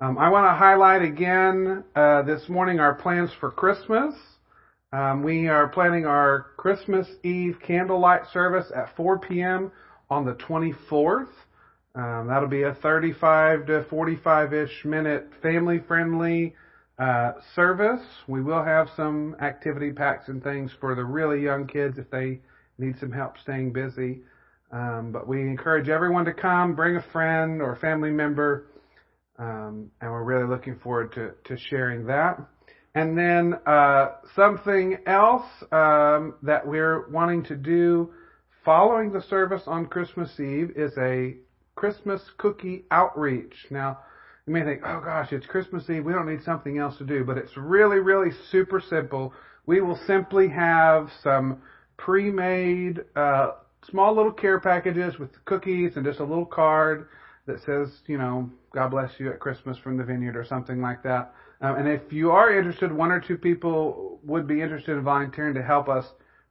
Um, I want to highlight again uh, this morning our plans for Christmas. Um, we are planning our Christmas Eve candlelight service at 4 p.m. on the 24th. Um, that'll be a 35 to 45-ish minute family-friendly uh, service. We will have some activity packs and things for the really young kids if they need some help staying busy. Um, but we encourage everyone to come, bring a friend or family member, um, and we're really looking forward to, to sharing that. And then uh, something else um, that we're wanting to do following the service on Christmas Eve is a Christmas cookie outreach. Now, you may think, oh gosh, it's Christmas Eve, we don't need something else to do, but it's really, really super simple. We will simply have some pre-made uh, small little care packages with cookies and just a little card that says, you know, God bless you at Christmas from the vineyard or something like that. Um, and if you are interested, one or two people would be interested in volunteering to help us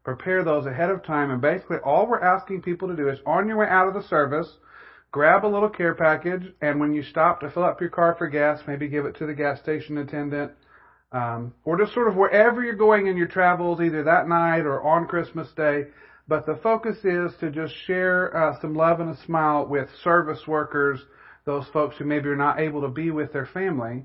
prepare those ahead of time. And basically, all we're asking people to do is on your way out of the service, grab a little care package, and when you stop to fill up your car for gas, maybe give it to the gas station attendant, um, or just sort of wherever you're going in your travels, either that night or on Christmas Day. But the focus is to just share uh, some love and a smile with service workers, those folks who maybe are not able to be with their family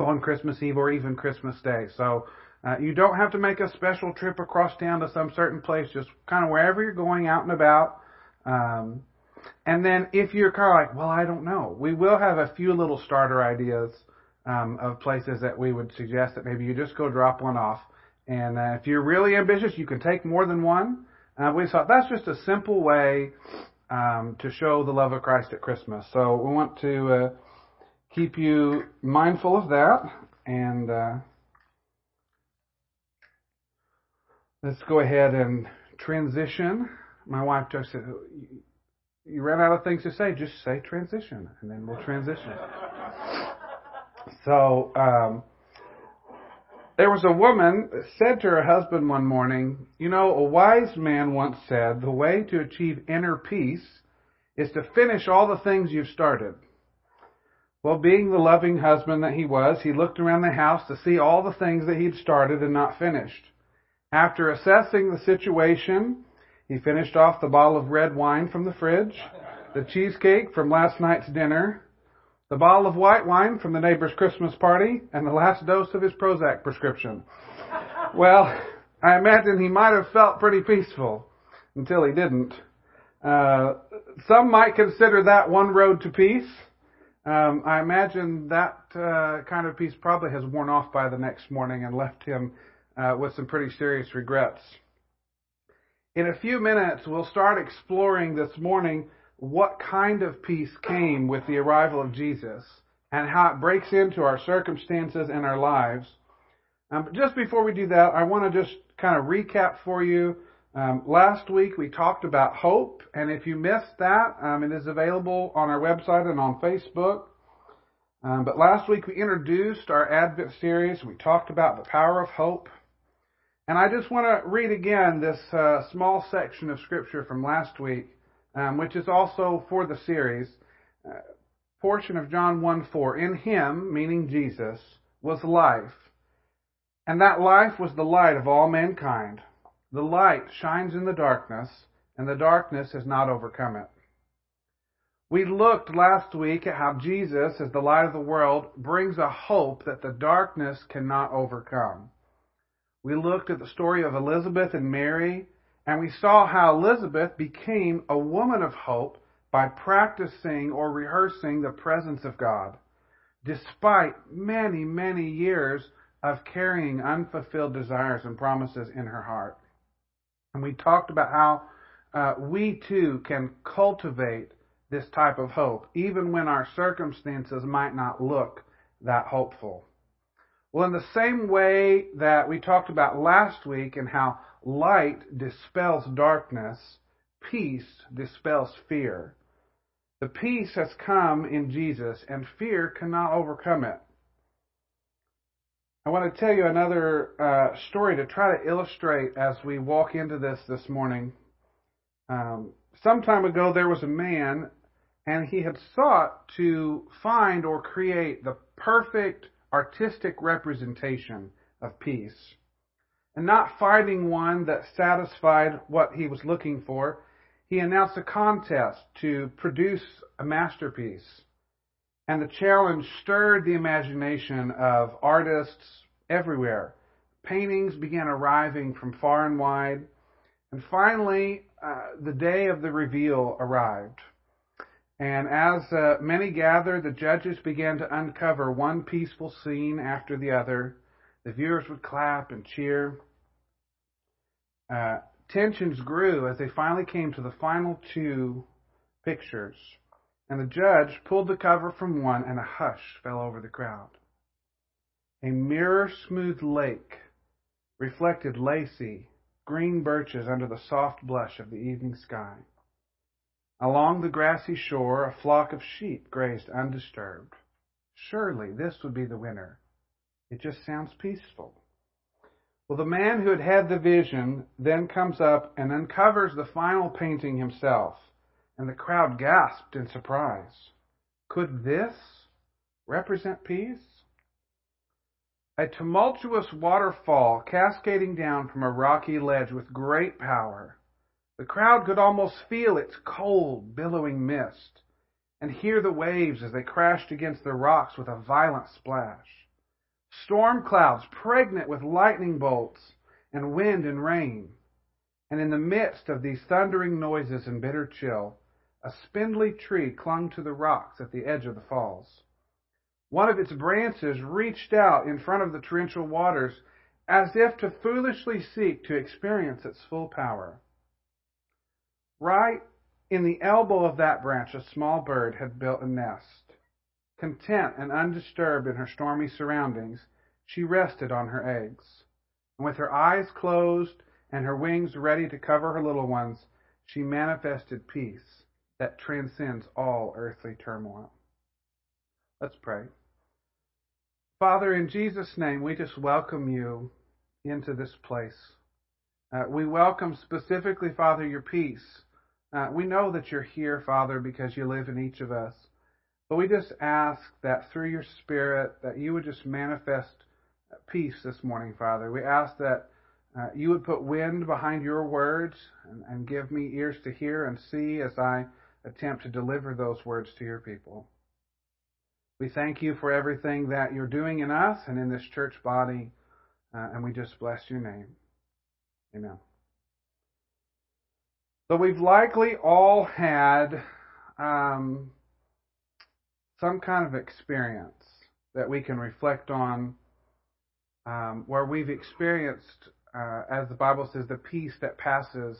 on Christmas Eve or even Christmas Day. So uh, you don't have to make a special trip across town to some certain place, just kind of wherever you're going out and about. Um, and then if you're kind of like, well, I don't know, we will have a few little starter ideas um, of places that we would suggest that maybe you just go drop one off. And uh, if you're really ambitious, you can take more than one. Uh, we thought that's just a simple way um, to show the love of Christ at Christmas. So we want to uh, keep you mindful of that. And uh, let's go ahead and transition. My wife just said, You ran out of things to say, just say transition, and then we'll transition. so, um, there was a woman said to her husband one morning, You know, a wise man once said, the way to achieve inner peace is to finish all the things you've started. Well, being the loving husband that he was, he looked around the house to see all the things that he'd started and not finished. After assessing the situation, he finished off the bottle of red wine from the fridge, the cheesecake from last night's dinner, the bottle of white wine from the neighbor's Christmas party, and the last dose of his Prozac prescription. Well, I imagine he might have felt pretty peaceful until he didn't. Uh, some might consider that one road to peace. Um, I imagine that uh, kind of peace probably has worn off by the next morning and left him uh, with some pretty serious regrets. In a few minutes, we'll start exploring this morning what kind of peace came with the arrival of Jesus and how it breaks into our circumstances and our lives. Um, just before we do that, I want to just kind of recap for you. Um, last week we talked about hope, and if you missed that, um, it is available on our website and on Facebook. Um, but last week we introduced our Advent series. We talked about the power of hope. And I just want to read again this uh, small section of scripture from last week um, which is also for the series, uh, portion of John 1 4. In him, meaning Jesus, was life. And that life was the light of all mankind. The light shines in the darkness, and the darkness has not overcome it. We looked last week at how Jesus, as the light of the world, brings a hope that the darkness cannot overcome. We looked at the story of Elizabeth and Mary and we saw how Elizabeth became a woman of hope by practicing or rehearsing the presence of God, despite many, many years of carrying unfulfilled desires and promises in her heart. And we talked about how uh, we too can cultivate this type of hope, even when our circumstances might not look that hopeful. Well, in the same way that we talked about last week and how Light dispels darkness. Peace dispels fear. The peace has come in Jesus, and fear cannot overcome it. I want to tell you another uh, story to try to illustrate as we walk into this this morning. Um, some time ago, there was a man and he had sought to find or create the perfect artistic representation of peace. And not finding one that satisfied what he was looking for, he announced a contest to produce a masterpiece. And the challenge stirred the imagination of artists everywhere. Paintings began arriving from far and wide. And finally, uh, the day of the reveal arrived. And as uh, many gathered, the judges began to uncover one peaceful scene after the other. The viewers would clap and cheer. Uh, tensions grew as they finally came to the final two pictures. And the judge pulled the cover from one, and a hush fell over the crowd. A mirror smooth lake reflected lacy, green birches under the soft blush of the evening sky. Along the grassy shore, a flock of sheep grazed undisturbed. Surely this would be the winner. It just sounds peaceful. Well, the man who had had the vision then comes up and uncovers the final painting himself, and the crowd gasped in surprise. Could this represent peace? A tumultuous waterfall cascading down from a rocky ledge with great power the crowd could almost feel its cold, billowing mist, and hear the waves as they crashed against the rocks with a violent splash. Storm clouds pregnant with lightning bolts and wind and rain. And in the midst of these thundering noises and bitter chill, a spindly tree clung to the rocks at the edge of the falls. One of its branches reached out in front of the torrential waters as if to foolishly seek to experience its full power. Right in the elbow of that branch a small bird had built a nest. Content and undisturbed in her stormy surroundings, she rested on her eggs. And with her eyes closed and her wings ready to cover her little ones, she manifested peace that transcends all earthly turmoil. Let's pray. Father, in Jesus' name, we just welcome you into this place. Uh, we welcome specifically, Father, your peace. Uh, we know that you're here, Father, because you live in each of us. But we just ask that through your Spirit, that you would just manifest peace this morning, Father. We ask that uh, you would put wind behind your words and, and give me ears to hear and see as I attempt to deliver those words to your people. We thank you for everything that you're doing in us and in this church body, uh, and we just bless your name. Amen. So we've likely all had um, some kind of experience that we can reflect on um, where we've experienced, uh, as the Bible says, the peace that passes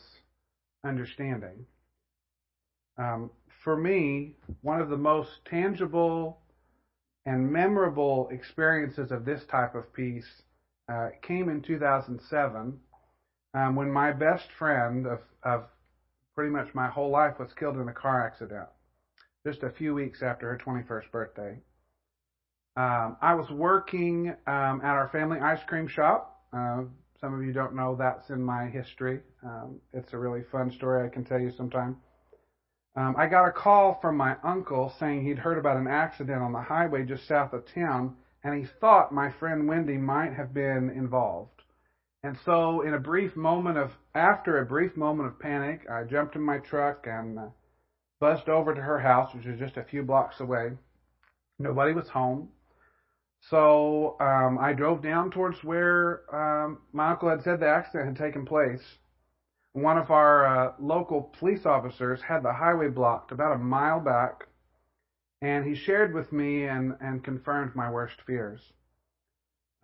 understanding. Um, for me, one of the most tangible and memorable experiences of this type of peace uh, came in 2007 um, when my best friend of, of pretty much my whole life was killed in a car accident just a few weeks after her 21st birthday. Um, I was working um, at our family ice cream shop. Uh, some of you don't know that's in my history. Um, it's a really fun story I can tell you sometime. Um, I got a call from my uncle saying he'd heard about an accident on the highway just south of town, and he thought my friend Wendy might have been involved. And so, in a brief moment of, after a brief moment of panic, I jumped in my truck and uh, buzzed over to her house, which was just a few blocks away. Nobody was home. So um, I drove down towards where um, my uncle had said the accident had taken place. One of our uh, local police officers had the highway blocked about a mile back, and he shared with me and, and confirmed my worst fears.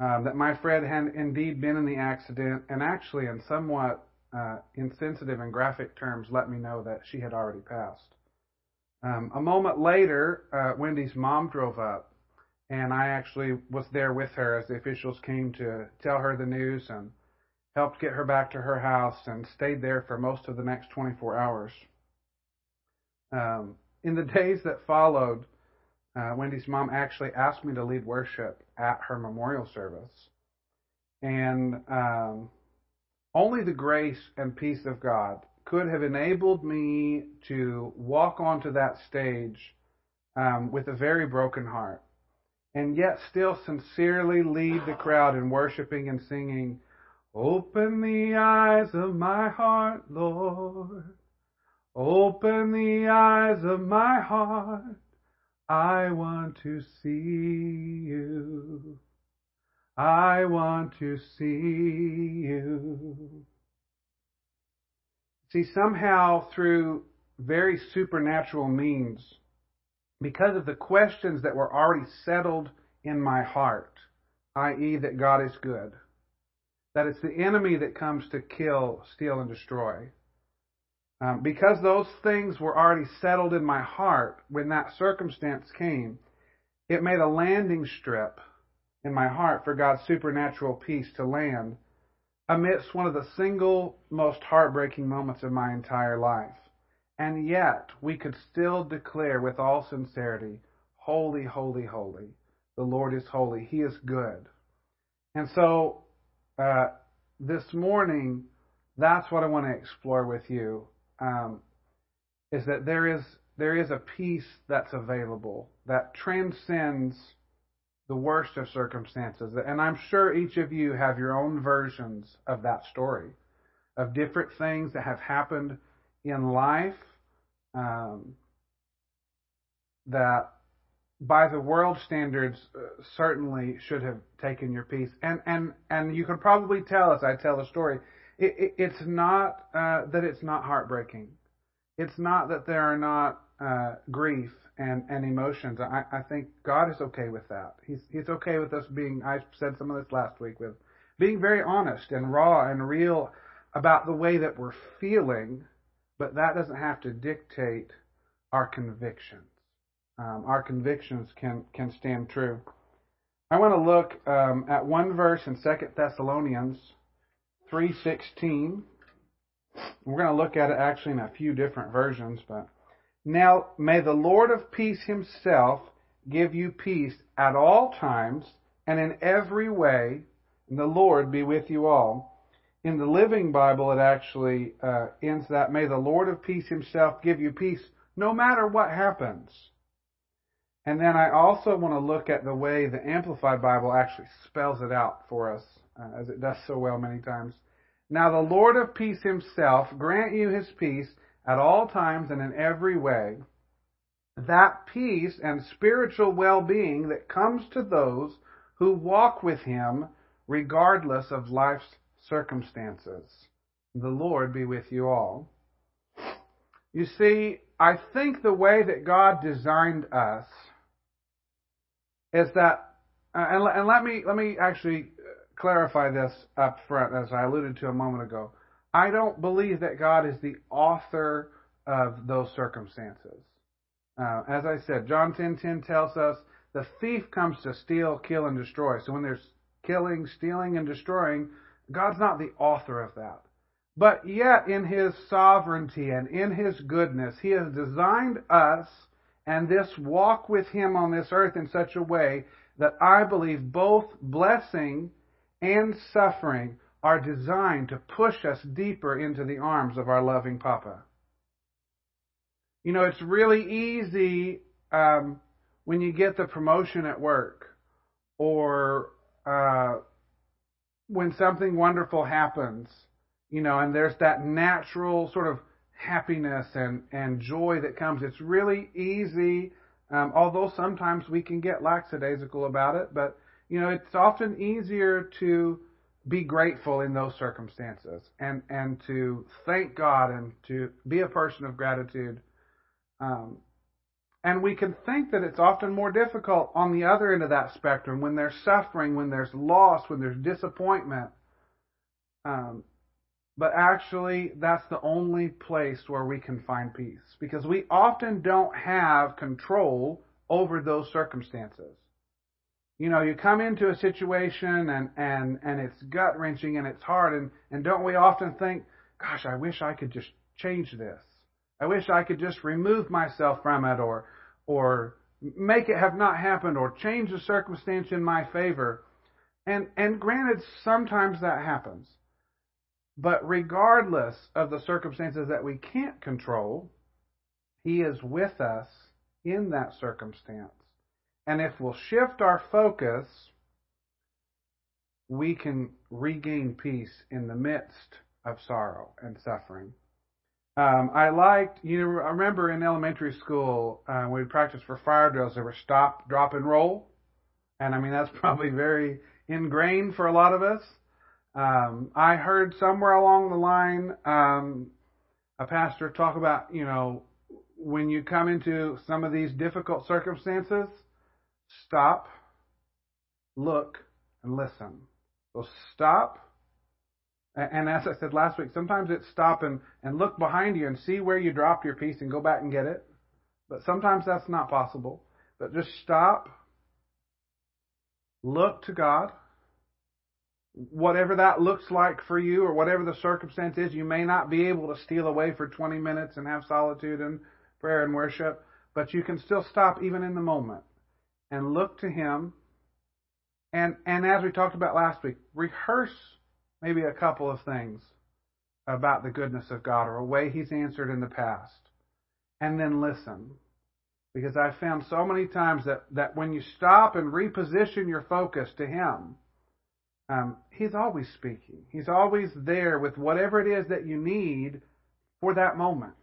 Um, that my friend had indeed been in the accident, and actually, in somewhat uh, insensitive and graphic terms, let me know that she had already passed. Um, a moment later, uh, Wendy's mom drove up and I actually was there with her as the officials came to tell her the news and helped get her back to her house and stayed there for most of the next 24 hours. Um, in the days that followed, uh, Wendy's mom actually asked me to lead worship at her memorial service. And um, only the grace and peace of God could have enabled me to walk onto that stage um, with a very broken heart and yet still sincerely lead the crowd in worshiping and singing, Open the eyes of my heart, Lord. Open the eyes of my heart. I want to see you. I want to see you. See, somehow through very supernatural means, because of the questions that were already settled in my heart, i.e., that God is good, that it's the enemy that comes to kill, steal, and destroy. Um, because those things were already settled in my heart when that circumstance came, it made a landing strip in my heart for God's supernatural peace to land amidst one of the single most heartbreaking moments of my entire life. And yet, we could still declare with all sincerity, Holy, holy, holy. The Lord is holy. He is good. And so, uh, this morning, that's what I want to explore with you. Um, is that there is there is a peace that's available that transcends the worst of circumstances. And I'm sure each of you have your own versions of that story, of different things that have happened in life um, that, by the world standards, uh, certainly should have taken your peace. And and and you can probably tell as I tell the story, it, it, it's not uh, that it's not heartbreaking. It's not that there are not uh, grief and, and emotions. I, I think God is okay with that. He's He's okay with us being. I said some of this last week with being very honest and raw and real about the way that we're feeling, but that doesn't have to dictate our convictions. Um, our convictions can can stand true. I want to look um, at one verse in Second Thessalonians three sixteen. We're going to look at it actually in a few different versions, but now may the Lord of peace himself give you peace at all times and in every way, and the Lord be with you all. In the Living Bible, it actually uh, ends that, may the Lord of peace himself give you peace no matter what happens. And then I also want to look at the way the Amplified Bible actually spells it out for us, uh, as it does so well many times. Now the Lord of peace himself grant you his peace at all times and in every way, that peace and spiritual well-being that comes to those who walk with him regardless of life's circumstances. The Lord be with you all. You see, I think the way that God designed us is that, uh, and, and let me let me actually clarify this up front, as I alluded to a moment ago. I don't believe that God is the author of those circumstances. Uh, as I said, John 10:10 10, 10 tells us the thief comes to steal, kill, and destroy. So when there's killing, stealing, and destroying, God's not the author of that. But yet, in His sovereignty and in His goodness, He has designed us and this walk with Him on this earth in such a way that I believe both blessing and suffering are designed to push us deeper into the arms of our loving Papa. You know, it's really easy um, when you get the promotion at work or uh, when something wonderful happens, you know, and there's that natural sort of happiness and, and joy that comes. It's really easy, um, although sometimes we can get lackadaisical about it, but, you know, it's often easier to be grateful in those circumstances and, and to thank God and to be a person of gratitude. Um, and we can think that it's often more difficult on the other end of that spectrum when there's suffering, when there's loss, when there's disappointment. Um, but actually, that's the only place where we can find peace because we often don't have control over those circumstances you know, you come into a situation and, and, and it's gut wrenching and it's hard and, and don't we often think, gosh, I wish I could just change this. I wish I could just remove myself from it or, or make it have not happened or change the circumstance in my favor. And, and granted, sometimes that happens. But regardless of the circumstances that we can't control, He is with us in that circumstance. And if we'll shift our focus, we can regain peace in the midst of sorrow and suffering. Um, I liked, you know, I remember in elementary school, uh, we practiced for fire drills, there were stop, drop, and roll. And I mean, that's probably very ingrained for a lot of us. Um, I heard somewhere along the line um, a pastor talk about, you know, when you come into some of these difficult circumstances, stop, look, and listen. So stop. And as I said last week, sometimes it's stop and, and look behind you and see where you dropped your peace and go back and get it. But sometimes that's not possible. But just stop, look to God, whatever that looks like for you or whatever the circumstance is, you may not be able to steal away for 20 minutes and have solitude and prayer and worship, but you can still stop even in the moment and look to Him. And, and as we talked about last week, rehearse maybe a couple of things about the goodness of God or a way He's answered in the past. And then listen. Because I've found so many times that, that when you stop and reposition your focus to Him, um, he's always speaking. He's always there with whatever it is that you need for that moment.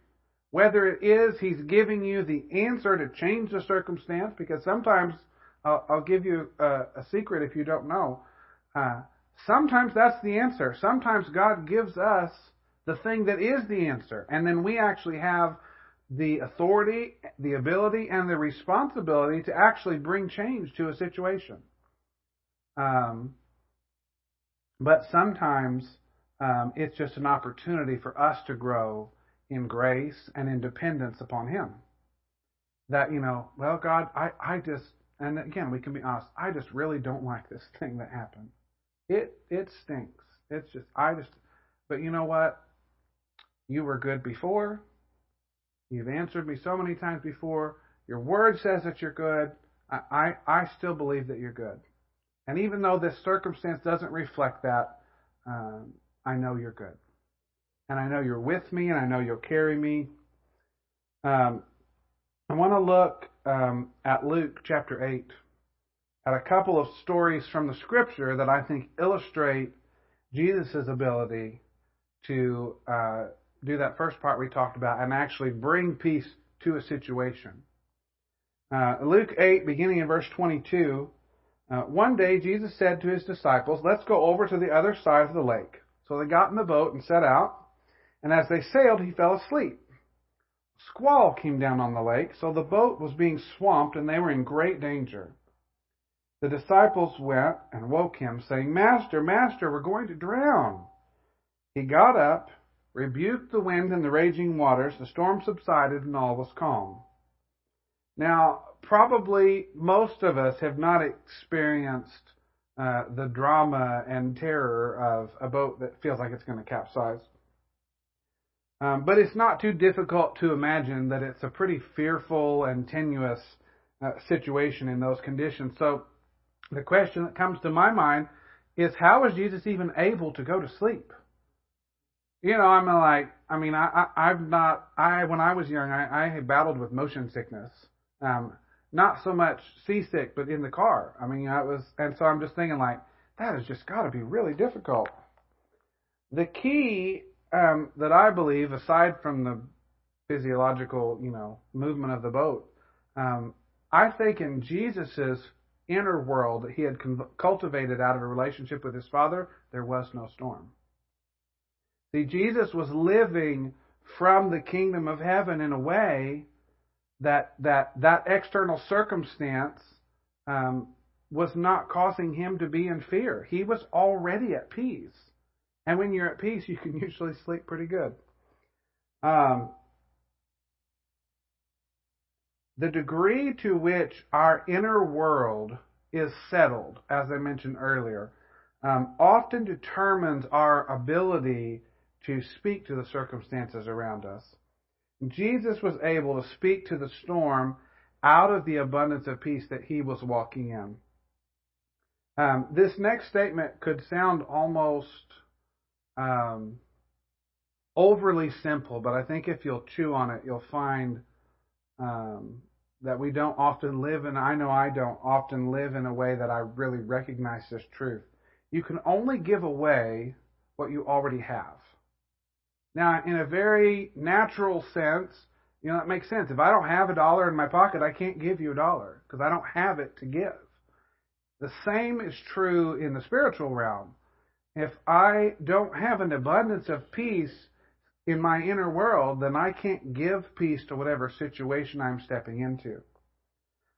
Whether it is He's giving you the answer to change the circumstance, because sometimes I'll, I'll give you a, a, secret if you don't know. Uh, sometimes that's the answer. Sometimes God gives us the thing that is the answer, and then we actually have the authority, the ability, and the responsibility to actually bring change to a situation. Um, but sometimes um, it's just an opportunity for us to grow in grace and in dependence upon Him. That, you know, well, God, I, I just, and again, we can be honest, I just really don't like this thing that happened. It, it stinks. It's just, I just, but you know what? You were good before. You've answered me so many times before. Your word says that you're good. I, I, I still believe that you're good. And even though this circumstance doesn't reflect that, um, I know you're good. And I know you're with me, and I know you'll carry me. Um, I want to look um, at Luke chapter 8 at a couple of stories from the scripture that I think illustrate Jesus' ability to uh, do that first part we talked about and actually bring peace to a situation. Uh, Luke 8, beginning in verse 22, uh, one day Jesus said to his disciples, Let's go over to the other side of the lake. So they got in the boat and set out, and as they sailed, he fell asleep. A squall came down on the lake, so the boat was being swamped, and they were in great danger. The disciples went and woke him, saying, Master, Master, we're going to drown. He got up, rebuked the wind and the raging waters, the storm subsided, and all was calm. Now, probably most of us have not experienced uh, the drama and terror of a boat that feels like it's going to capsize. Um, but it's not too difficult to imagine that it's a pretty fearful and tenuous uh, situation in those conditions. So the question that comes to my mind is how is Jesus even able to go to sleep? You know, I'm like, I mean, I, I, I've not, I, when I was young, I, I had battled with motion sickness. Um, not so much seasick, but in the car. I mean, I was, and so I'm just thinking like, that has just got to be really difficult. The key um, that I believe, aside from the physiological, you know, movement of the boat, um, I think in Jesus's inner world that he had cultivated out of a relationship with his Father, there was no storm. See, Jesus was living from the kingdom of heaven in a way that that that external circumstance um, was not causing him to be in fear. He was already at peace, and when you're at peace, you can usually sleep pretty good. Um, the degree to which our inner world is settled, as I mentioned earlier, um, often determines our ability to speak to the circumstances around us. Jesus was able to speak to the storm out of the abundance of peace that he was walking in. Um, this next statement could sound almost um, overly simple, but I think if you'll chew on it, you'll find um, that we don't often live, and I know I don't often live in a way that I really recognize this truth. You can only give away what you already have. Now, in a very natural sense, you know, that makes sense. If I don't have a dollar in my pocket, I can't give you a dollar because I don't have it to give. The same is true in the spiritual realm. If I don't have an abundance of peace in my inner world, then I can't give peace to whatever situation I'm stepping into.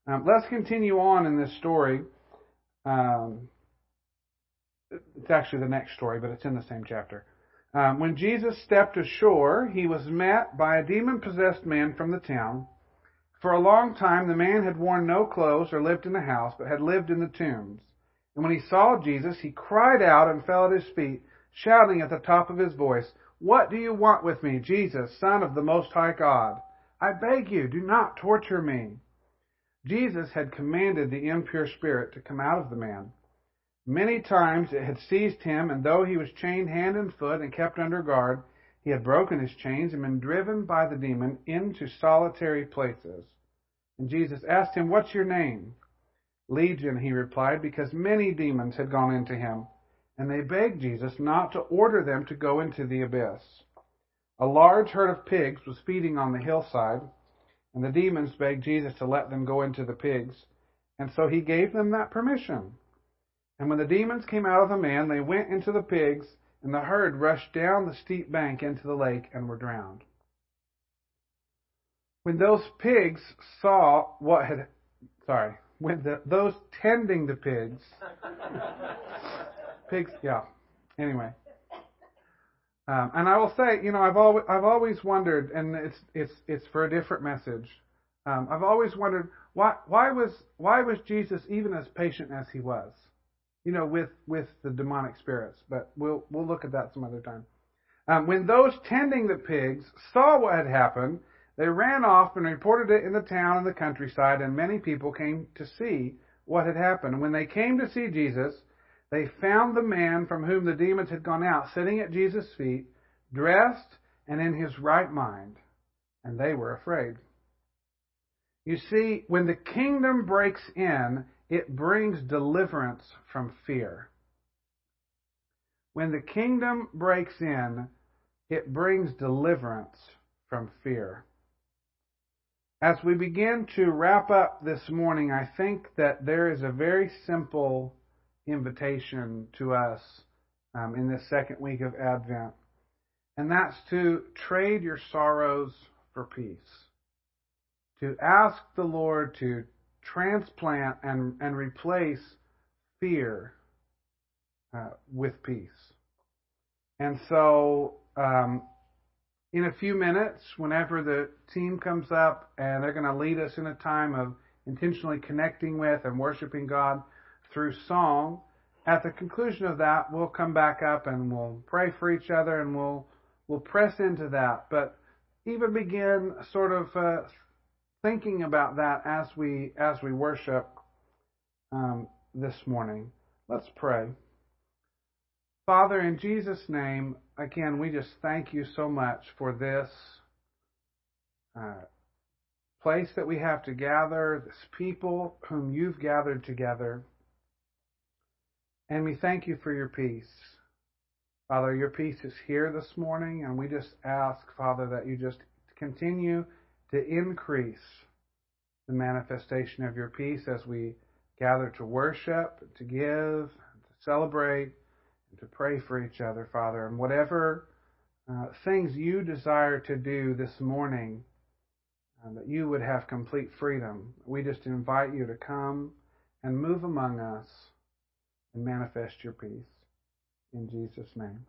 Um, let's continue on in this story. Um, it's actually the next story, but it's in the same chapter. Um, when Jesus stepped ashore, he was met by a demon possessed man from the town. For a long time, the man had worn no clothes or lived in a house, but had lived in the tombs. And when he saw Jesus, he cried out and fell at his feet, shouting at the top of his voice, What do you want with me, Jesus, Son of the Most High God? I beg you, do not torture me. Jesus had commanded the impure spirit to come out of the man. Many times it had seized him, and though he was chained hand and foot and kept under guard, he had broken his chains and been driven by the demon into solitary places. And Jesus asked him, What's your name? Legion, he replied, because many demons had gone into him, and they begged Jesus not to order them to go into the abyss. A large herd of pigs was feeding on the hillside, and the demons begged Jesus to let them go into the pigs, and so he gave them that permission. And when the demons came out of the man, they went into the pigs, and the herd rushed down the steep bank into the lake and were drowned. When those pigs saw what had, sorry, when the, those tending the pigs, pigs, yeah. Anyway, um, and I will say, you know, I've always I've always wondered, and it's it's it's for a different message. Um, I've always wondered why why was why was Jesus even as patient as he was, you know, with with the demonic spirits. But we'll we'll look at that some other time. Um, when those tending the pigs saw what had happened, they ran off and reported it in the town and the countryside, and many people came to see what had happened. When they came to see Jesus, they found the man from whom the demons had gone out sitting at Jesus' feet, dressed and in his right mind, and they were afraid. You see, when the kingdom breaks in, it brings deliverance from fear. When the kingdom breaks in, it brings deliverance from fear. As we begin to wrap up this morning, I think that there is a very simple invitation to us um, in this second week of Advent, and that's to trade your sorrows for peace. To ask the Lord to transplant and, and replace fear uh, with peace. And so um, in a few minutes, whenever the team comes up and they're going to lead us in a time of intentionally connecting with and worshiping God through song, at the conclusion of that, we'll come back up and we'll pray for each other and we'll we'll press into that. But even begin sort of uh, thinking about that as we as we worship um, this morning. Let's pray. Father, in Jesus' name, again, we just thank you so much for this uh, place that we have to gather, this people whom you've gathered together. And we thank you for your peace. Father, your peace is here this morning, and we just ask, Father, that you just continue to increase the manifestation of your peace as we gather to worship, to give, to celebrate to pray for each other, Father, and whatever uh, things you desire to do this morning, uh, that you would have complete freedom. We just invite you to come and move among us and manifest your peace. In Jesus' name.